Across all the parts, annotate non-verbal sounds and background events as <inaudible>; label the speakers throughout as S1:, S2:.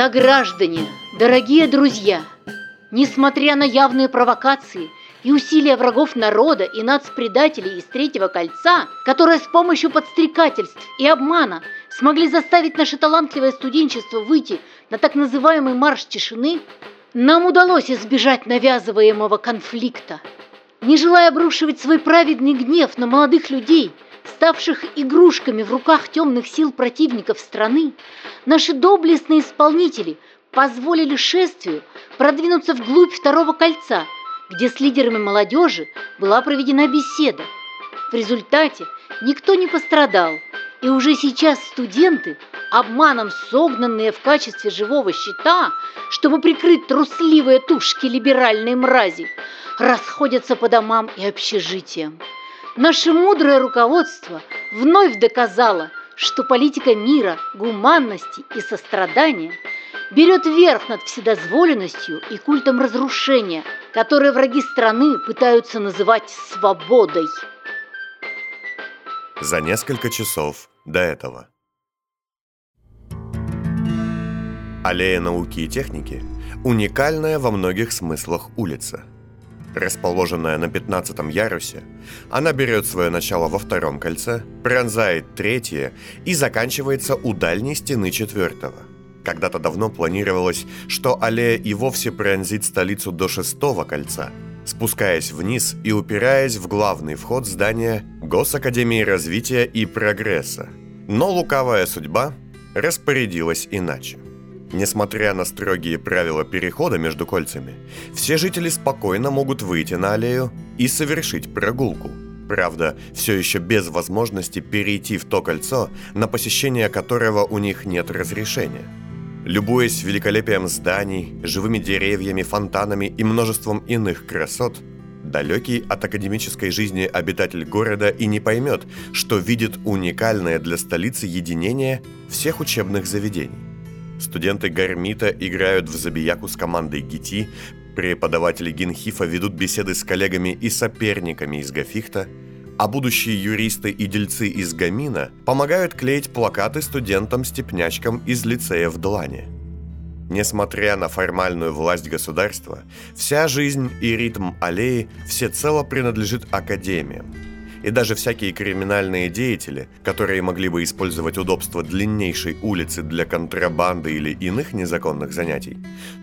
S1: Сограждане, дорогие друзья, несмотря на явные провокации и усилия врагов народа и нацпредателей из Третьего кольца, которые с помощью подстрекательств и обмана смогли заставить наше талантливое студенчество выйти на так называемый марш тишины, нам удалось избежать навязываемого конфликта. Не желая обрушивать свой праведный гнев на молодых людей, ставших игрушками в руках темных сил противников страны, наши доблестные исполнители позволили шествию продвинуться вглубь второго кольца, где с лидерами молодежи была проведена беседа. В результате никто не пострадал, и уже сейчас студенты, обманом согнанные в качестве живого щита, чтобы прикрыть трусливые тушки либеральной мрази, расходятся по домам и общежитиям. Наше мудрое руководство вновь доказало, что политика мира, гуманности и сострадания берет верх над вседозволенностью и культом разрушения, которые враги страны пытаются называть свободой.
S2: За несколько часов до этого. Аллея науки и техники – уникальная во многих смыслах улица. Расположенная на 15 ярусе, она берет свое начало во втором кольце, пронзает третье и заканчивается у дальней стены четвертого. Когда-то давно планировалось, что аллея и вовсе пронзит столицу до шестого кольца, спускаясь вниз и упираясь в главный вход здания Госакадемии развития и прогресса. Но лукавая судьба распорядилась иначе. Несмотря на строгие правила перехода между кольцами, все жители спокойно могут выйти на аллею и совершить прогулку. Правда, все еще без возможности перейти в то кольцо, на посещение которого у них нет разрешения. Любуясь великолепием зданий, живыми деревьями, фонтанами и множеством иных красот, далекий от академической жизни обитатель города и не поймет, что видит уникальное для столицы единение всех учебных заведений. Студенты Гармита играют в забияку с командой ГИТИ, преподаватели Генхифа ведут беседы с коллегами и соперниками из Гафихта, а будущие юристы и дельцы из Гамина помогают клеить плакаты студентам-степнячкам из лицея в Длане. Несмотря на формальную власть государства, вся жизнь и ритм аллеи всецело принадлежит академиям – и даже всякие криминальные деятели, которые могли бы использовать удобство длиннейшей улицы для контрабанды или иных незаконных занятий,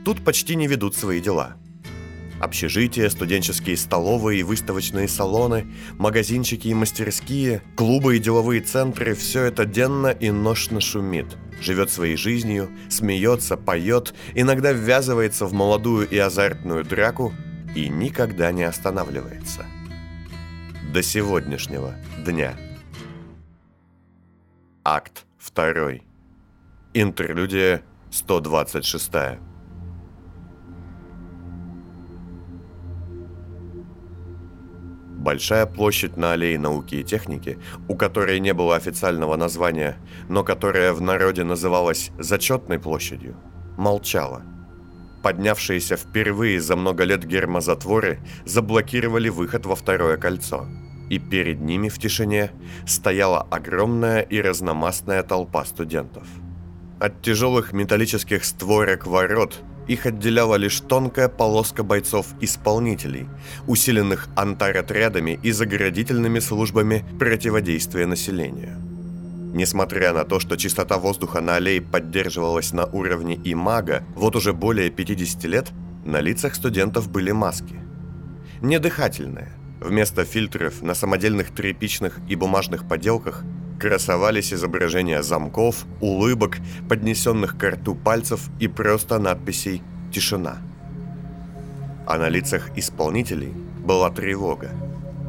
S2: тут почти не ведут свои дела. Общежития, студенческие столовые и выставочные салоны, магазинчики и мастерские, клубы и деловые центры – все это денно и ношно шумит, живет своей жизнью, смеется, поет, иногда ввязывается в молодую и азартную драку и никогда не останавливается – до сегодняшнего дня. Акт 2. Интерлюдия 126. Большая площадь на аллее науки и техники, у которой не было официального названия, но которая в народе называлась «зачетной площадью», молчала. Поднявшиеся впервые за много лет гермозатворы заблокировали выход во второе кольцо – и перед ними в тишине стояла огромная и разномастная толпа студентов. От тяжелых металлических створок ворот их отделяла лишь тонкая полоска бойцов-исполнителей, усиленных антаротрядами и заградительными службами противодействия населению. Несмотря на то, что чистота воздуха на аллее поддерживалась на уровне имага, вот уже более 50 лет на лицах студентов были маски. Недыхательные, Вместо фильтров на самодельных тряпичных и бумажных поделках красовались изображения замков, улыбок, поднесенных к рту пальцев и просто надписей «Тишина». А на лицах исполнителей была тревога.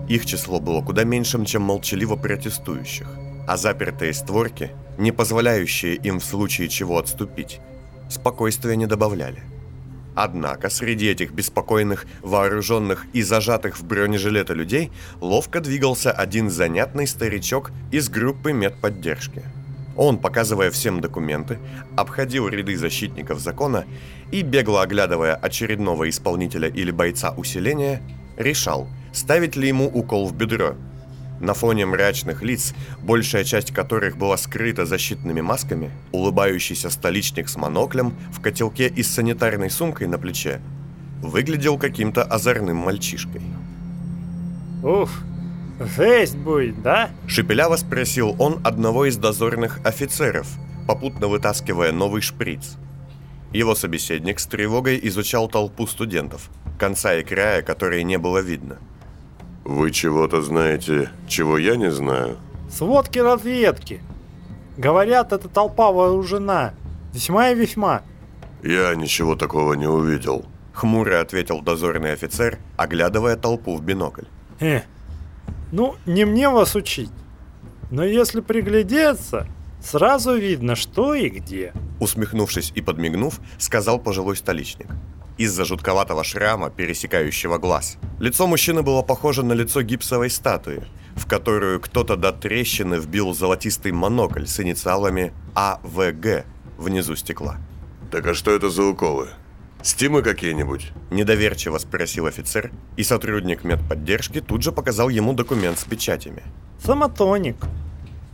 S2: Их число было куда меньшим, чем молчаливо протестующих, а запертые створки, не позволяющие им в случае чего отступить, спокойствия не добавляли – Однако среди этих беспокойных, вооруженных и зажатых в бронежилеты людей ловко двигался один занятный старичок из группы медподдержки. Он, показывая всем документы, обходил ряды защитников закона и, бегло оглядывая очередного исполнителя или бойца усиления, решал, ставить ли ему укол в бедро. На фоне мрачных лиц, большая часть которых была скрыта защитными масками, улыбающийся столичник с моноклем в котелке и с санитарной сумкой на плече выглядел каким-то озорным мальчишкой.
S3: Уф, жесть будет, да?
S2: Шепеляво спросил он одного из дозорных офицеров, попутно вытаскивая новый шприц. Его собеседник с тревогой изучал толпу студентов, конца и края которой не было видно –
S4: вы чего-то знаете, чего я не знаю?
S3: Сводки разведки. Говорят, эта толпа вооружена. Весьма и весьма.
S4: Я ничего такого не увидел.
S2: Хмуро ответил дозорный офицер, оглядывая толпу в бинокль.
S3: Э, ну, не мне вас учить. Но если приглядеться, сразу видно, что и где.
S2: Усмехнувшись и подмигнув, сказал пожилой столичник из-за жутковатого шрама, пересекающего глаз. Лицо мужчины было похоже на лицо гипсовой статуи, в которую кто-то до трещины вбил золотистый монокль с инициалами АВГ внизу стекла.
S4: «Так а что это за уколы? Стимы какие-нибудь?»
S2: Недоверчиво спросил офицер, и сотрудник медподдержки тут же показал ему документ с печатями.
S3: «Самотоник.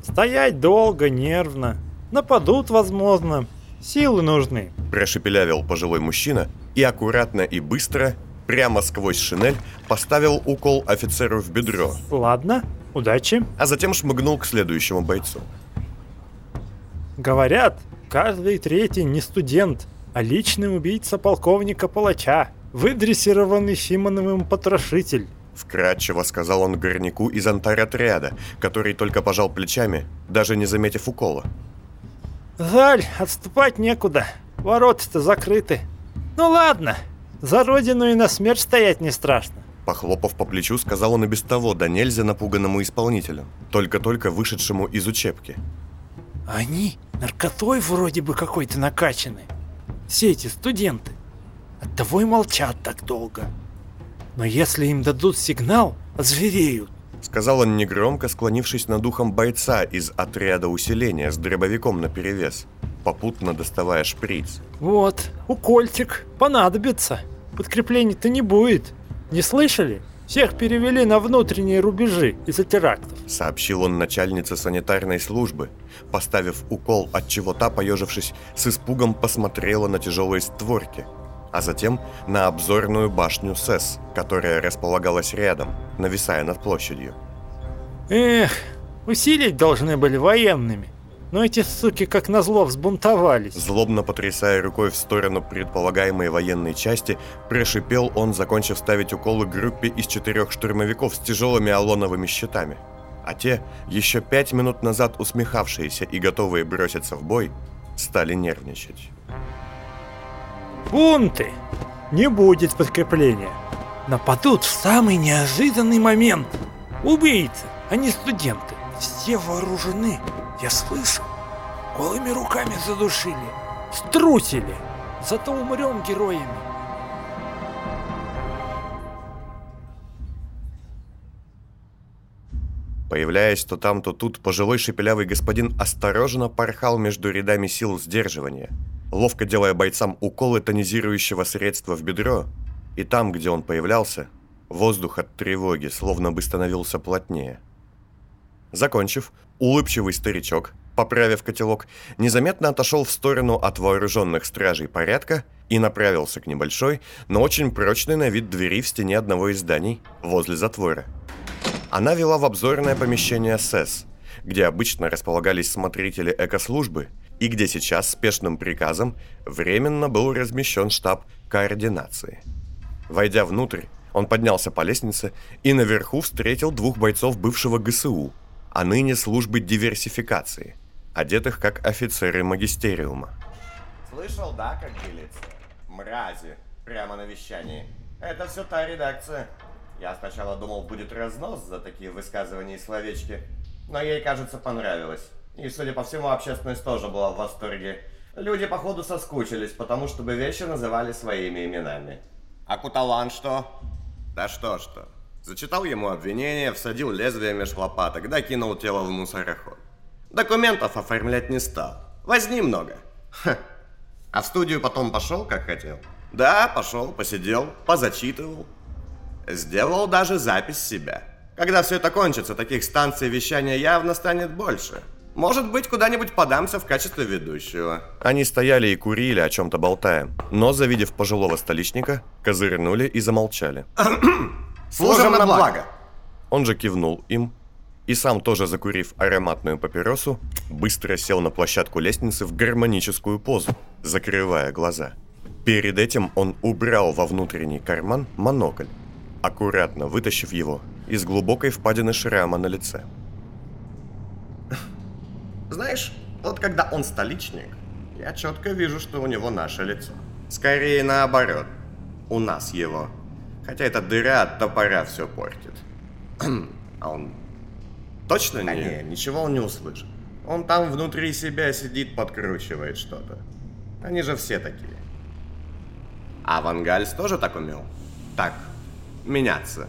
S3: Стоять долго, нервно. Нападут, возможно. Силы нужны», –
S2: прошепелявил пожилой мужчина и аккуратно и быстро, прямо сквозь шинель, поставил укол офицеру в бедро.
S3: «Ладно, удачи»,
S2: а затем шмыгнул к следующему бойцу.
S3: «Говорят, каждый третий не студент, а личный убийца полковника Палача, выдрессированный Симоновым потрошитель».
S2: Вкратчиво сказал он горняку из антаротряда, который только пожал плечами, даже не заметив укола.
S3: Жаль, отступать некуда. Ворота-то закрыты. Ну ладно, за родину и на смерть стоять не страшно.
S2: Похлопав по плечу, сказал он и без того, да нельзя напуганному исполнителю, только-только вышедшему из учебки.
S3: Они наркотой вроде бы какой-то накачаны. Все эти студенты. Оттого и молчат так долго. Но если им дадут сигнал, озвереют.
S2: Сказал он негромко, склонившись над ухом бойца из отряда усиления с дробовиком наперевес, попутно доставая шприц.
S3: «Вот, укольчик, понадобится. Подкреплений-то не будет. Не слышали? Всех перевели на внутренние рубежи из-за терактов», —
S2: сообщил он начальнице санитарной службы, поставив укол, от чего та, поежившись, с испугом посмотрела на тяжелые створки — а затем на обзорную башню СЭС, которая располагалась рядом, нависая над площадью.
S3: Эх, усилить должны были военными. Но эти суки как назло взбунтовались.
S2: Злобно потрясая рукой в сторону предполагаемой военной части, прошипел он, закончив ставить уколы группе из четырех штурмовиков с тяжелыми алоновыми щитами. А те, еще пять минут назад усмехавшиеся и готовые броситься в бой, стали нервничать.
S3: Бунты! Не будет подкрепления. Нападут в самый неожиданный момент. Убийцы, а не студенты. Все вооружены. Я слышал. Голыми руками задушили. Струсили. Зато умрем героями.
S2: Появляясь то там, то тут, пожилой шепелявый господин осторожно порхал между рядами сил сдерживания – ловко делая бойцам уколы тонизирующего средства в бедро, и там, где он появлялся, воздух от тревоги словно бы становился плотнее. Закончив, улыбчивый старичок, поправив котелок, незаметно отошел в сторону от вооруженных стражей порядка и направился к небольшой, но очень прочной на вид двери в стене одного из зданий возле затвора. Она вела в обзорное помещение СЭС, где обычно располагались смотрители экослужбы – и где сейчас спешным приказом временно был размещен штаб координации. Войдя внутрь, он поднялся по лестнице и наверху встретил двух бойцов бывшего ГСУ, а ныне службы диверсификации, одетых как офицеры магистериума.
S5: Слышал, да, как делится? Мрази, прямо на вещании. Это все та редакция. Я сначала думал, будет разнос за такие высказывания и словечки, но ей, кажется, понравилось. И, судя по всему, общественность тоже была в восторге. Люди, походу, соскучились, потому чтобы вещи называли своими именами. А Куталан что? Да что-что. Зачитал ему обвинение, всадил лезвие меж лопаток, да кинул тело в мусороход. Документов оформлять не стал. Возни много. Ха. А в студию потом пошел, как хотел? Да, пошел, посидел, позачитывал. Сделал даже запись себя. Когда все это кончится, таких станций вещания явно станет больше. Может быть, куда-нибудь подамся в качестве ведущего.
S2: Они стояли и курили, о чем-то болтая, но, завидев пожилого столичника, козырнули и замолчали. <clears throat>
S5: Служим на благо.
S2: Он же кивнул им и сам тоже закурив ароматную папиросу, быстро сел на площадку лестницы в гармоническую позу, закрывая глаза. Перед этим он убрал во внутренний карман монокль, аккуратно вытащив его из глубокой впадины шрама на лице.
S5: Знаешь, вот когда он столичник, я четко вижу, что у него наше лицо. Скорее наоборот. У нас его. Хотя эта дыра от топора все портит. <clears throat> а он точно не... не, ничего он не услышит. Он там внутри себя сидит, подкручивает что-то. Они же все такие. А Вангальс тоже так умел? Так, меняться.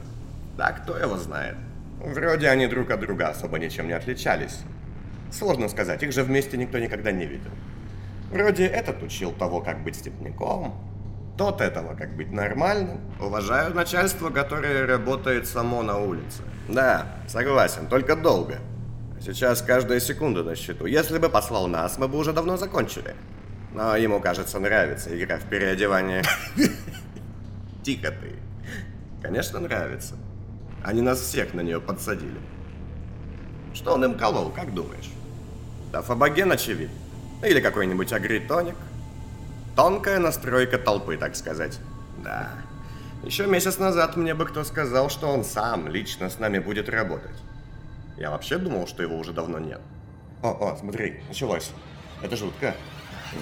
S5: Да, кто его знает. Вроде они друг от друга особо ничем не отличались. Сложно сказать, их же вместе никто никогда не видел. Вроде этот учил того, как быть степняком, тот этого, как быть нормальным. Уважаю начальство, которое работает само на улице. Да, согласен, только долго. Сейчас каждая секунда на счету. Если бы послал нас, мы бы уже давно закончили. Но ему, кажется, нравится игра в переодевание. <laughs> Тихо ты. Конечно, нравится. Они нас всех на нее подсадили. Что он им колол, как думаешь? Да очевидно. Или какой-нибудь агритоник. Тонкая настройка толпы, так сказать. Да. Еще месяц назад мне бы кто сказал, что он сам лично с нами будет работать. Я вообще думал, что его уже давно нет. О, о, смотри, началось. Это жутко.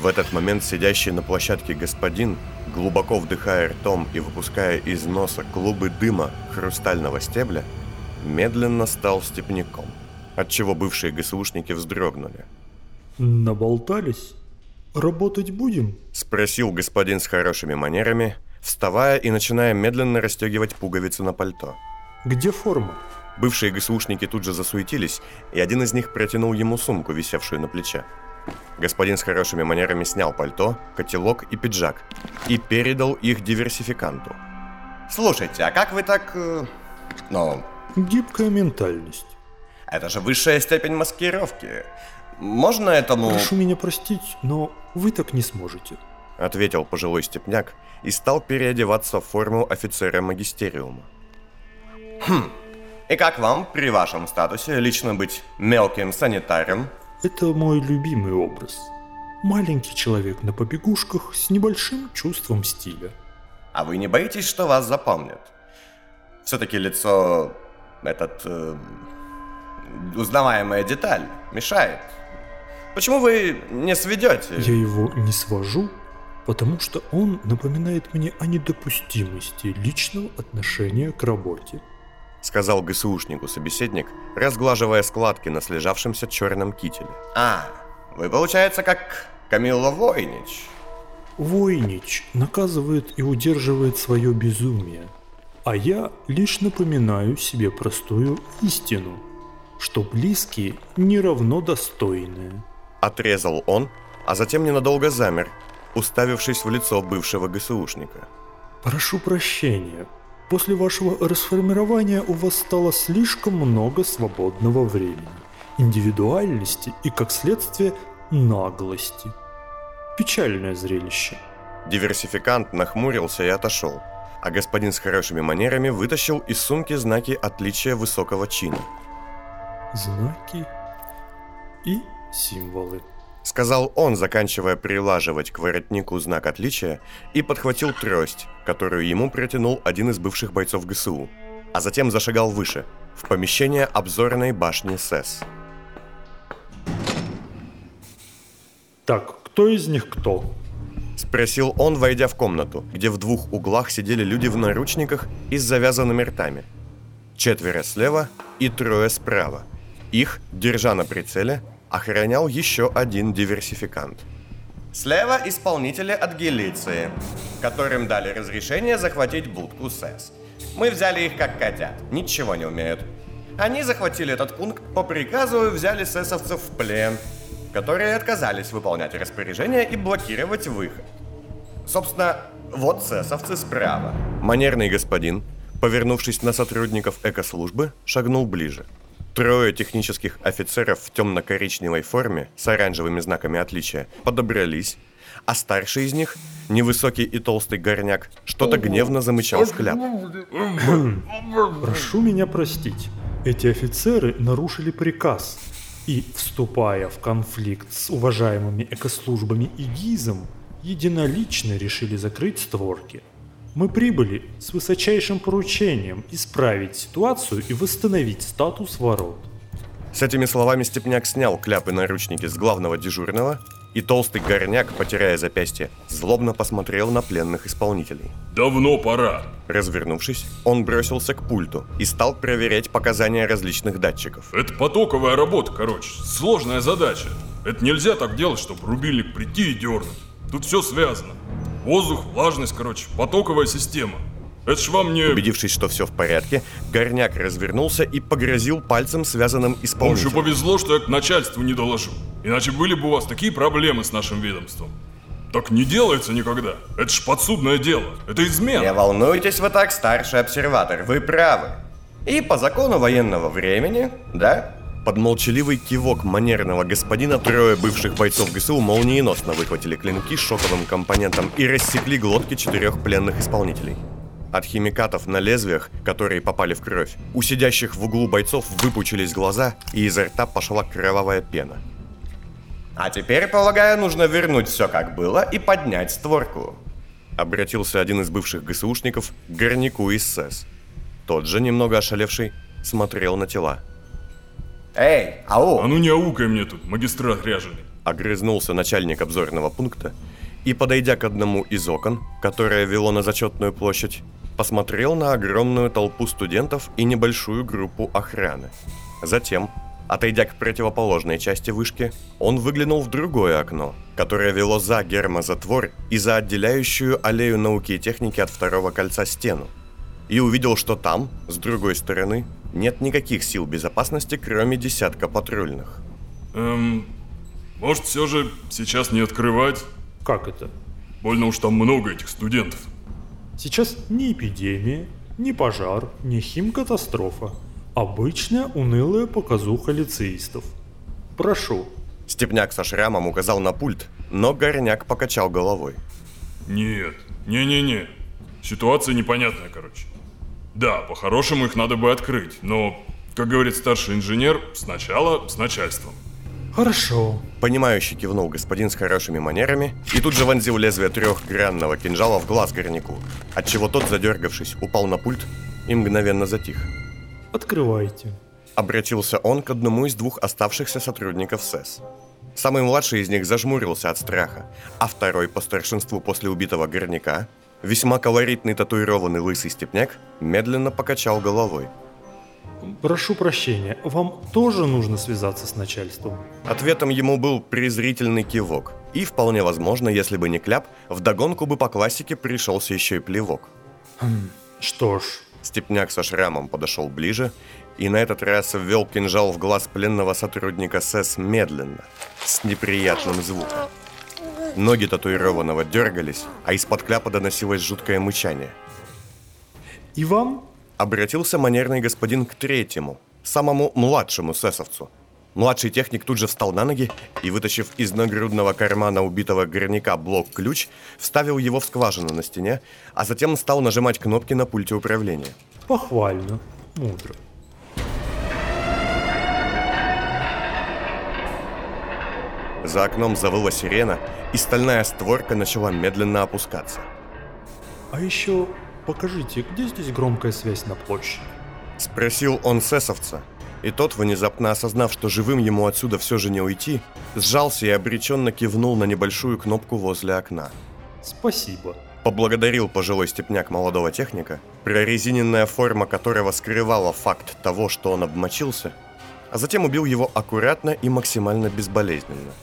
S2: В этот момент сидящий на площадке господин, глубоко вдыхая ртом и выпуская из носа клубы дыма хрустального стебля, медленно стал степняком, отчего бывшие ГСУшники вздрогнули.
S3: «Наболтались? Работать будем?»
S2: – спросил господин с хорошими манерами, вставая и начиная медленно расстегивать пуговицы на пальто.
S3: «Где форма?»
S2: Бывшие ГСУшники тут же засуетились, и один из них протянул ему сумку, висевшую на плече. Господин с хорошими манерами снял пальто, котелок и пиджак и передал их диверсификанту.
S5: Слушайте, а как вы так... Э, ну...
S3: Гибкая ментальность.
S5: Это же высшая степень маскировки. Можно этому...
S3: Прошу меня простить, но вы так не сможете.
S2: Ответил пожилой степняк и стал переодеваться в форму офицера магистериума.
S5: Хм, и как вам при вашем статусе лично быть мелким санитарем
S3: это мой любимый образ. Маленький человек на побегушках с небольшим чувством стиля.
S5: А вы не боитесь, что вас запомнят? Все-таки лицо этот э, узнаваемая деталь мешает. Почему вы не сведете?
S3: Я его не свожу, потому что он напоминает мне о недопустимости личного отношения к работе
S2: сказал ГСУшнику собеседник, разглаживая складки на слежавшемся черном кителе.
S5: А, вы, получается, как Камилла Войнич.
S3: Войнич наказывает и удерживает свое безумие, а я лишь напоминаю себе простую истину, что близкие не равно достойные.
S2: Отрезал он, а затем ненадолго замер, уставившись в лицо бывшего ГСУшника.
S3: Прошу прощения, После вашего расформирования у вас стало слишком много свободного времени, индивидуальности и, как следствие, наглости. Печальное зрелище.
S2: Диверсификант нахмурился и отошел, а господин с хорошими манерами вытащил из сумки знаки отличия высокого чина.
S3: Знаки и символы.
S2: Сказал он, заканчивая прилаживать к воротнику знак отличия, и подхватил трость, которую ему протянул один из бывших бойцов ГСУ, а затем зашагал выше, в помещение обзорной башни СЭС.
S3: «Так, кто из них кто?»
S2: Спросил он, войдя в комнату, где в двух углах сидели люди в наручниках и с завязанными ртами. Четверо слева и трое справа. Их, держа на прицеле, охранял еще один диверсификант.
S5: Слева исполнители от Гелиции, которым дали разрешение захватить будку СЭС. Мы взяли их как котят, ничего не умеют. Они захватили этот пункт по приказу и взяли сесовцев в плен, которые отказались выполнять распоряжение и блокировать выход. Собственно, вот сесовцы справа.
S2: Манерный господин повернувшись на сотрудников экослужбы, шагнул ближе. Трое технических офицеров в темно-коричневой форме с оранжевыми знаками отличия подобрались, а старший из них, невысокий и толстый горняк, что-то гневно замычал в кляп.
S3: Прошу меня простить. Эти офицеры нарушили приказ и, вступая в конфликт с уважаемыми экослужбами и ГИЗом, единолично решили закрыть створки. Мы прибыли с высочайшим поручением исправить ситуацию и восстановить статус ворот.
S2: С этими словами Степняк снял кляп и наручники с главного дежурного и толстый горняк, потеряя запястье, злобно посмотрел на пленных исполнителей.
S6: Давно пора.
S2: Развернувшись, он бросился к пульту и стал проверять показания различных датчиков.
S6: Это потоковая работа, короче. Сложная задача. Это нельзя так делать, чтобы рубильник прийти и дернуть. Тут все связано. Воздух, влажность, короче, потоковая система. Это ж вам не...
S2: Убедившись, что все в порядке, горняк развернулся и погрозил пальцем связанным
S6: Вам еще
S2: исполнителем.
S6: повезло, что я к начальству не доложу. Иначе были бы у вас такие проблемы с нашим ведомством. Так не делается никогда. Это ж подсудное дело. Это измена.
S5: Не волнуйтесь вы так, старший обсерватор, вы правы. И по закону военного времени, да?
S2: Под молчаливый кивок манерного господина трое бывших бойцов ГСУ молниеносно выхватили клинки с шоковым компонентом и рассекли глотки четырех пленных исполнителей. От химикатов на лезвиях, которые попали в кровь, у сидящих в углу бойцов выпучились глаза, и изо рта пошла кровавая пена.
S5: А теперь, полагаю, нужно вернуть все как было и поднять створку.
S2: Обратился один из бывших ГСУшников к горняку из СЭС. Тот же, немного ошалевший, смотрел на тела.
S5: Эй, ау!
S6: А ну не аукай мне тут, магистрат ряженый.
S2: Огрызнулся начальник обзорного пункта и, подойдя к одному из окон, которое вело на зачетную площадь, посмотрел на огромную толпу студентов и небольшую группу охраны. Затем, отойдя к противоположной части вышки, он выглянул в другое окно, которое вело за гермозатвор и за отделяющую аллею науки и техники от второго кольца стену, и увидел, что там, с другой стороны, нет никаких сил безопасности, кроме десятка патрульных.
S6: Эм, может все же сейчас не открывать?
S3: Как это?
S6: Больно уж там много этих студентов.
S3: Сейчас ни эпидемия, ни пожар, ни химкатастрофа. Обычная унылая показуха лицеистов. Прошу.
S2: Степняк со шрамом указал на пульт, но горняк покачал головой.
S6: Нет, не-не-не. Ситуация непонятная, короче. Да, по-хорошему их надо бы открыть, но, как говорит старший инженер, сначала с начальством.
S3: Хорошо.
S2: Понимающий кивнул господин с хорошими манерами и тут же вонзил лезвие трехгранного кинжала в глаз горняку, отчего тот, задергавшись, упал на пульт и мгновенно затих.
S3: Открывайте.
S2: Обратился он к одному из двух оставшихся сотрудников СЭС. Самый младший из них зажмурился от страха, а второй по старшинству после убитого горняка, весьма колоритный татуированный лысый степняк, медленно покачал головой.
S3: Прошу прощения, вам тоже нужно связаться с начальством?
S2: Ответом ему был презрительный кивок. И вполне возможно, если бы не кляп, вдогонку бы по классике пришелся еще и плевок.
S3: Хм, что ж,
S2: Степняк со шрамом подошел ближе и на этот раз ввел кинжал в глаз пленного сотрудника СЭС медленно, с неприятным звуком. Ноги татуированного дергались, а из-под кляпа доносилось жуткое мычание.
S3: и вам?
S2: Обратился манерный господин к третьему, самому младшему сесовцу. Младший техник тут же встал на ноги и, вытащив из нагрудного кармана убитого горняка блок-ключ, вставил его в скважину на стене, а затем стал нажимать кнопки на пульте управления.
S3: Похвально. Мудро.
S2: За окном завыла сирена, и стальная створка начала медленно опускаться.
S3: А еще покажите, где здесь громкая связь на площади?
S2: Спросил он сесовца, и тот, внезапно осознав, что живым ему отсюда все же не уйти, сжался и обреченно кивнул на небольшую кнопку возле окна.
S3: Спасибо.
S2: Поблагодарил пожилой степняк молодого техника, прорезиненная форма которого скрывала факт того, что он обмочился, а затем убил его аккуратно и максимально безболезненно.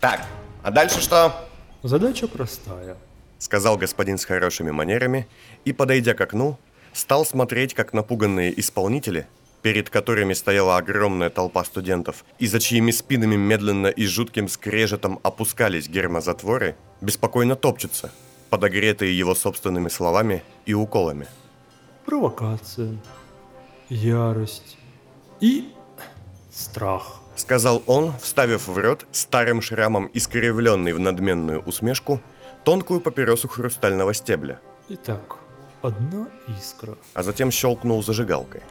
S5: Так, а дальше что?
S3: Задача простая.
S2: Сказал господин с хорошими манерами и, подойдя к окну, стал смотреть, как напуганные исполнители, перед которыми стояла огромная толпа студентов, и за чьими спинами медленно и жутким скрежетом опускались гермозатворы, беспокойно топчутся, подогретые его собственными словами и уколами.
S3: провокация, ярость и страх.
S2: Сказал он, вставив в рот старым шрамом искривленный в надменную усмешку тонкую папиросу хрустального стебля,
S3: Итак, одна искра.
S2: а затем щелкнул зажигалкой.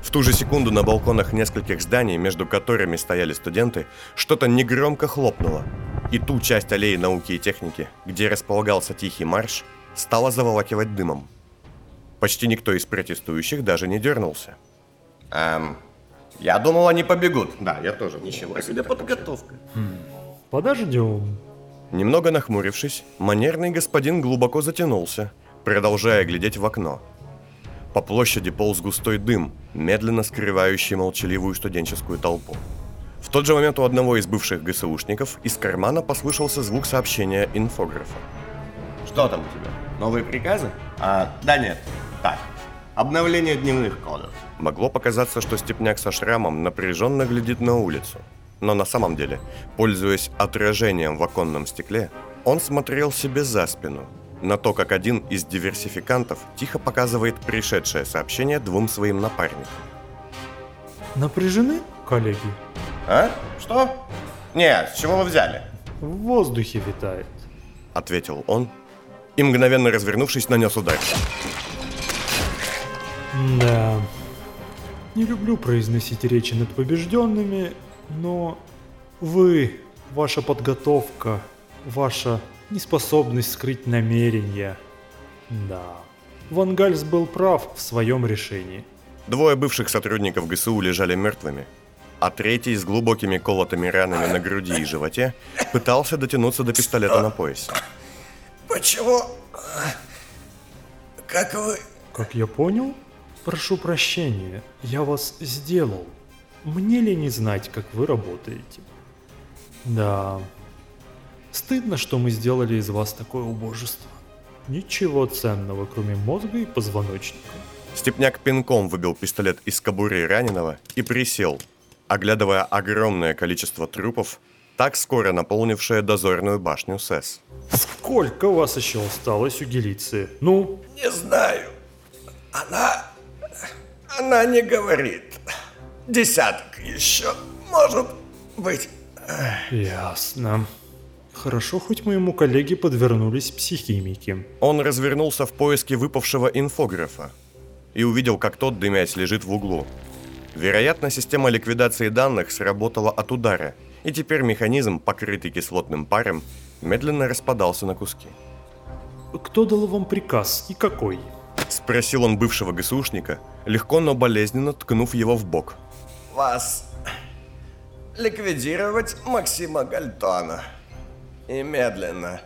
S2: В ту же секунду на балконах нескольких зданий, между которыми стояли студенты, что-то негромко хлопнуло, и ту часть аллеи науки и техники, где располагался тихий марш, стало заволакивать дымом. Почти никто из протестующих даже не дернулся.
S5: Эм, я думал, они побегут. Да, я тоже. Ничего себе подготовка.
S3: Подождем.
S2: Немного нахмурившись, манерный господин глубоко затянулся, продолжая глядеть в окно. По площади полз густой дым, медленно скрывающий молчаливую студенческую толпу. В тот же момент у одного из бывших ГСУшников из кармана послышался звук сообщения инфографа.
S5: Что там у тебя? Новые приказы? А, да нет. Так, обновление дневных кодов.
S2: Могло показаться, что степняк со шрамом напряженно глядит на улицу. Но на самом деле, пользуясь отражением в оконном стекле, он смотрел себе за спину, на то, как один из диверсификантов тихо показывает пришедшее сообщение двум своим напарникам.
S3: Напряжены, коллеги?
S5: А? Что? Нет, с чего вы взяли?
S3: В воздухе витает.
S2: Ответил он и, мгновенно развернувшись, нанес удар.
S3: Да. Не люблю произносить речи над побежденными, но вы, ваша подготовка, ваша неспособность скрыть намерения. Да. Ван Гальс был прав в своем решении.
S2: Двое бывших сотрудников ГСУ лежали мертвыми, а третий с глубокими колотыми ранами на груди и животе пытался дотянуться до пистолета на поясе.
S7: Почему? Как вы...
S3: Как я понял, прошу прощения, я вас сделал. Мне ли не знать, как вы работаете? Да. Стыдно, что мы сделали из вас такое убожество. Ничего ценного, кроме мозга и позвоночника.
S2: Степняк пинком выбил пистолет из кобуры раненого и присел, оглядывая огромное количество трупов, так скоро наполнившее дозорную башню СЭС.
S3: Сколько вас еще осталось у Гелиции? Ну,
S7: Не знаю. Она... Она не говорит. Десяток еще. Может быть.
S3: ясно. Хорошо, хоть моему коллеге подвернулись психимики.
S2: Он развернулся в поиске выпавшего инфографа и увидел, как тот, дымясь, лежит в углу. Вероятно, система ликвидации данных сработала от удара, и теперь механизм, покрытый кислотным паром, медленно распадался на куски.
S3: Кто дал вам приказ и какой?
S2: Спросил он бывшего ГСУшника, легко, но болезненно ткнув его в бок.
S7: Вас ликвидировать Максима Гальтона. И медленно.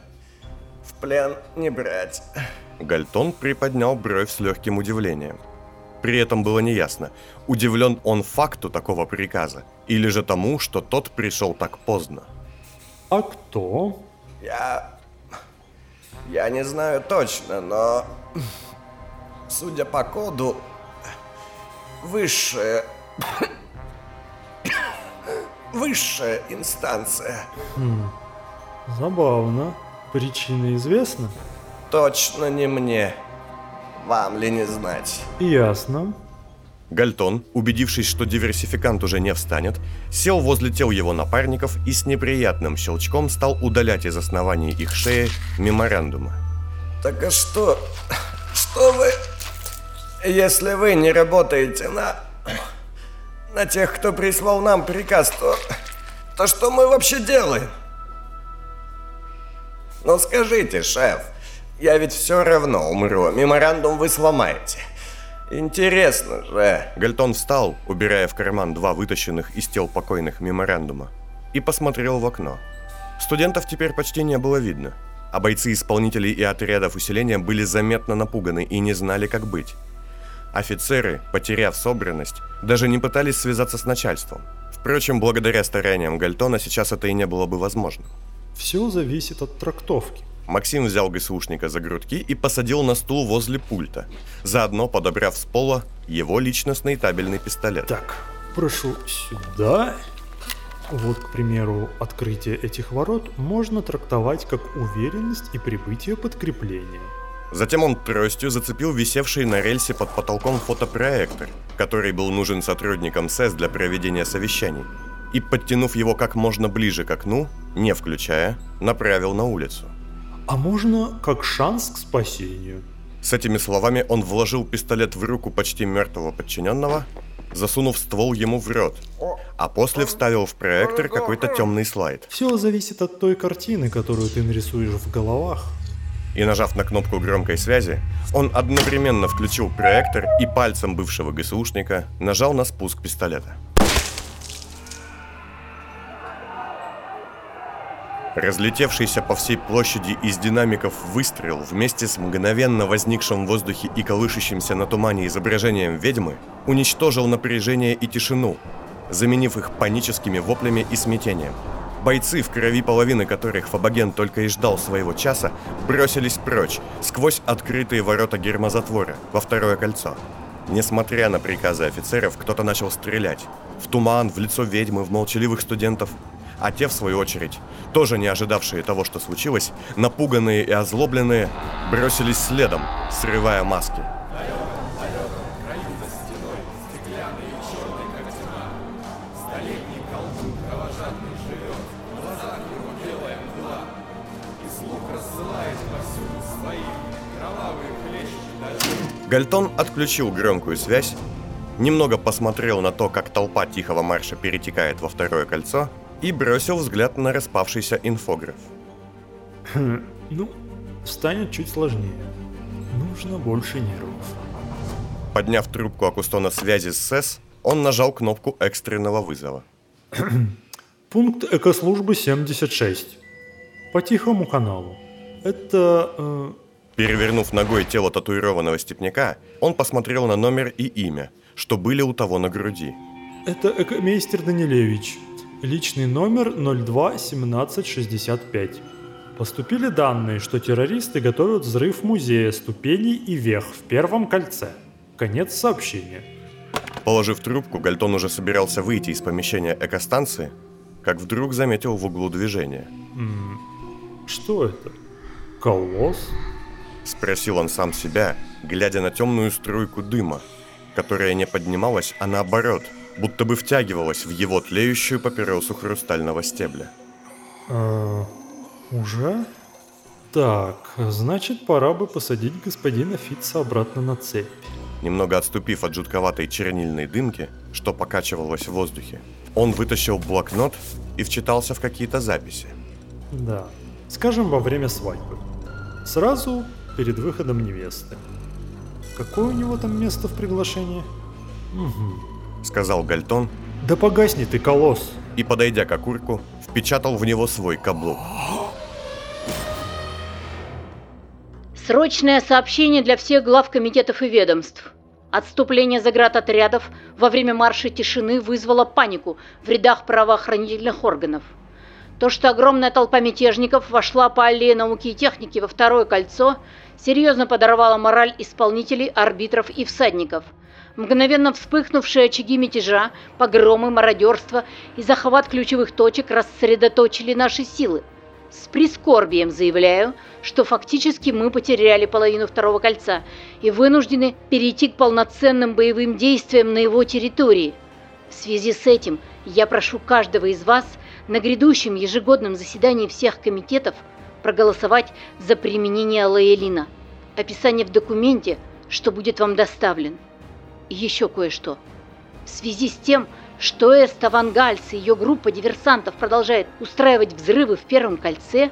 S7: В плен не брать.
S2: Гальтон приподнял бровь с легким удивлением. При этом было неясно, удивлен он факту такого приказа, или же тому, что тот пришел так поздно.
S3: А кто?
S7: Я... Я не знаю точно, но... Судя по коду, высшая... Высшая инстанция.
S3: Забавно. Причина известна?
S7: Точно не мне. Вам ли не знать?
S3: Ясно.
S2: Гальтон, убедившись, что диверсификант уже не встанет, сел возле тел его напарников и с неприятным щелчком стал удалять из оснований их шеи меморандума.
S7: Так а что? Что вы... Если вы не работаете на... На тех, кто прислал нам приказ, то... То что мы вообще делаем? Ну скажите, шеф, я ведь все равно умру, меморандум вы сломаете. Интересно же.
S2: Гальтон встал, убирая в карман два вытащенных из тел покойных меморандума, и посмотрел в окно. Студентов теперь почти не было видно, а бойцы исполнителей и отрядов усиления были заметно напуганы и не знали, как быть. Офицеры, потеряв собранность, даже не пытались связаться с начальством. Впрочем, благодаря стараниям Гальтона сейчас это и не было бы возможно.
S3: Все зависит от трактовки.
S2: Максим взял ГСУшника за грудки и посадил на стул возле пульта, заодно подобрав с пола его личностный табельный пистолет.
S3: Так, прошу сюда. Вот, к примеру, открытие этих ворот можно трактовать как уверенность и прибытие подкрепления.
S2: Затем он тростью зацепил висевший на рельсе под потолком фотопроектор, который был нужен сотрудникам СЭС для проведения совещаний, и, подтянув его как можно ближе к окну, не включая, направил на улицу.
S3: А можно как шанс к спасению?
S2: С этими словами он вложил пистолет в руку почти мертвого подчиненного, засунув ствол ему в рот, а после вставил в проектор какой-то темный слайд.
S3: Все зависит от той картины, которую ты нарисуешь в головах.
S2: И нажав на кнопку громкой связи, он одновременно включил проектор и пальцем бывшего ГСУшника нажал на спуск пистолета. Разлетевшийся по всей площади из динамиков выстрел вместе с мгновенно возникшим в воздухе и колышущимся на тумане изображением ведьмы уничтожил напряжение и тишину, заменив их паническими воплями и смятением. Бойцы, в крови половины которых Фабаген только и ждал своего часа, бросились прочь, сквозь открытые ворота гермозатвора, во второе кольцо. Несмотря на приказы офицеров, кто-то начал стрелять. В туман, в лицо ведьмы, в молчаливых студентов – а те, в свою очередь, тоже не ожидавшие того, что случилось, напуганные и озлобленные, бросились следом, срывая маски. Гальтон отключил громкую связь, немного посмотрел на то, как толпа тихого марша перетекает во второе кольцо, и бросил взгляд на распавшийся инфограф.
S3: Хм, ну, станет чуть сложнее. Нужно больше нервов.
S2: Подняв трубку Акустона связи с СЭС, он нажал кнопку экстренного вызова. <clears throat>
S3: Пункт экослужбы 76. По тихому каналу. Это... Э...
S2: Перевернув ногой тело татуированного степняка, он посмотрел на номер и имя, что были у того на груди.
S3: Это экомейстер Данилевич. Личный номер 021765. Поступили данные, что террористы готовят взрыв музея ступеней и вех в первом кольце. Конец сообщения.
S2: Положив трубку, Гальтон уже собирался выйти из помещения экостанции, как вдруг заметил в углу движение.
S3: Что это? Колосс?
S2: Спросил он сам себя, глядя на темную струйку дыма, которая не поднималась, а наоборот – будто бы втягивалась в его тлеющую папиросу хрустального стебля.
S3: А, уже? Так, значит, пора бы посадить господина Фитца обратно на цепь.
S2: Немного отступив от жутковатой чернильной дымки, что покачивалось в воздухе, он вытащил блокнот и вчитался в какие-то записи.
S3: Да, скажем, во время свадьбы. Сразу перед выходом невесты. Какое у него там место в приглашении? Угу
S2: сказал Гальтон.
S3: Да погасни ты, колосс.
S2: И, подойдя к окурку, впечатал в него свой каблук.
S1: Срочное сообщение для всех глав комитетов и ведомств. Отступление заградотрядов во время марша тишины вызвало панику в рядах правоохранительных органов. То, что огромная толпа мятежников вошла по аллее науки и техники во второе кольцо, серьезно подорвало мораль исполнителей, арбитров и всадников – Мгновенно вспыхнувшие очаги мятежа, погромы, мародерства и захват ключевых точек рассредоточили наши силы. С прискорбием заявляю, что фактически мы потеряли половину второго кольца и вынуждены перейти к полноценным боевым действиям на его территории. В связи с этим я прошу каждого из вас на грядущем ежегодном заседании всех комитетов проголосовать за применение лаэлина. Описание в документе, что будет вам доставлен еще кое-что. В связи с тем, что Эста Ван Гальс и ее группа диверсантов продолжает устраивать взрывы в Первом кольце,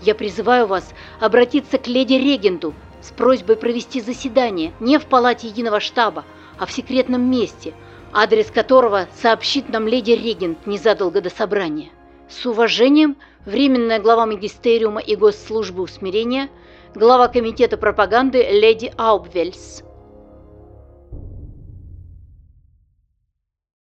S1: я призываю вас обратиться к леди-регенту с просьбой провести заседание не в палате единого штаба, а в секретном месте, адрес которого сообщит нам леди-регент незадолго до собрания. С уважением, временная глава магистериума и госслужбы усмирения, глава комитета пропаганды леди Аубвельс.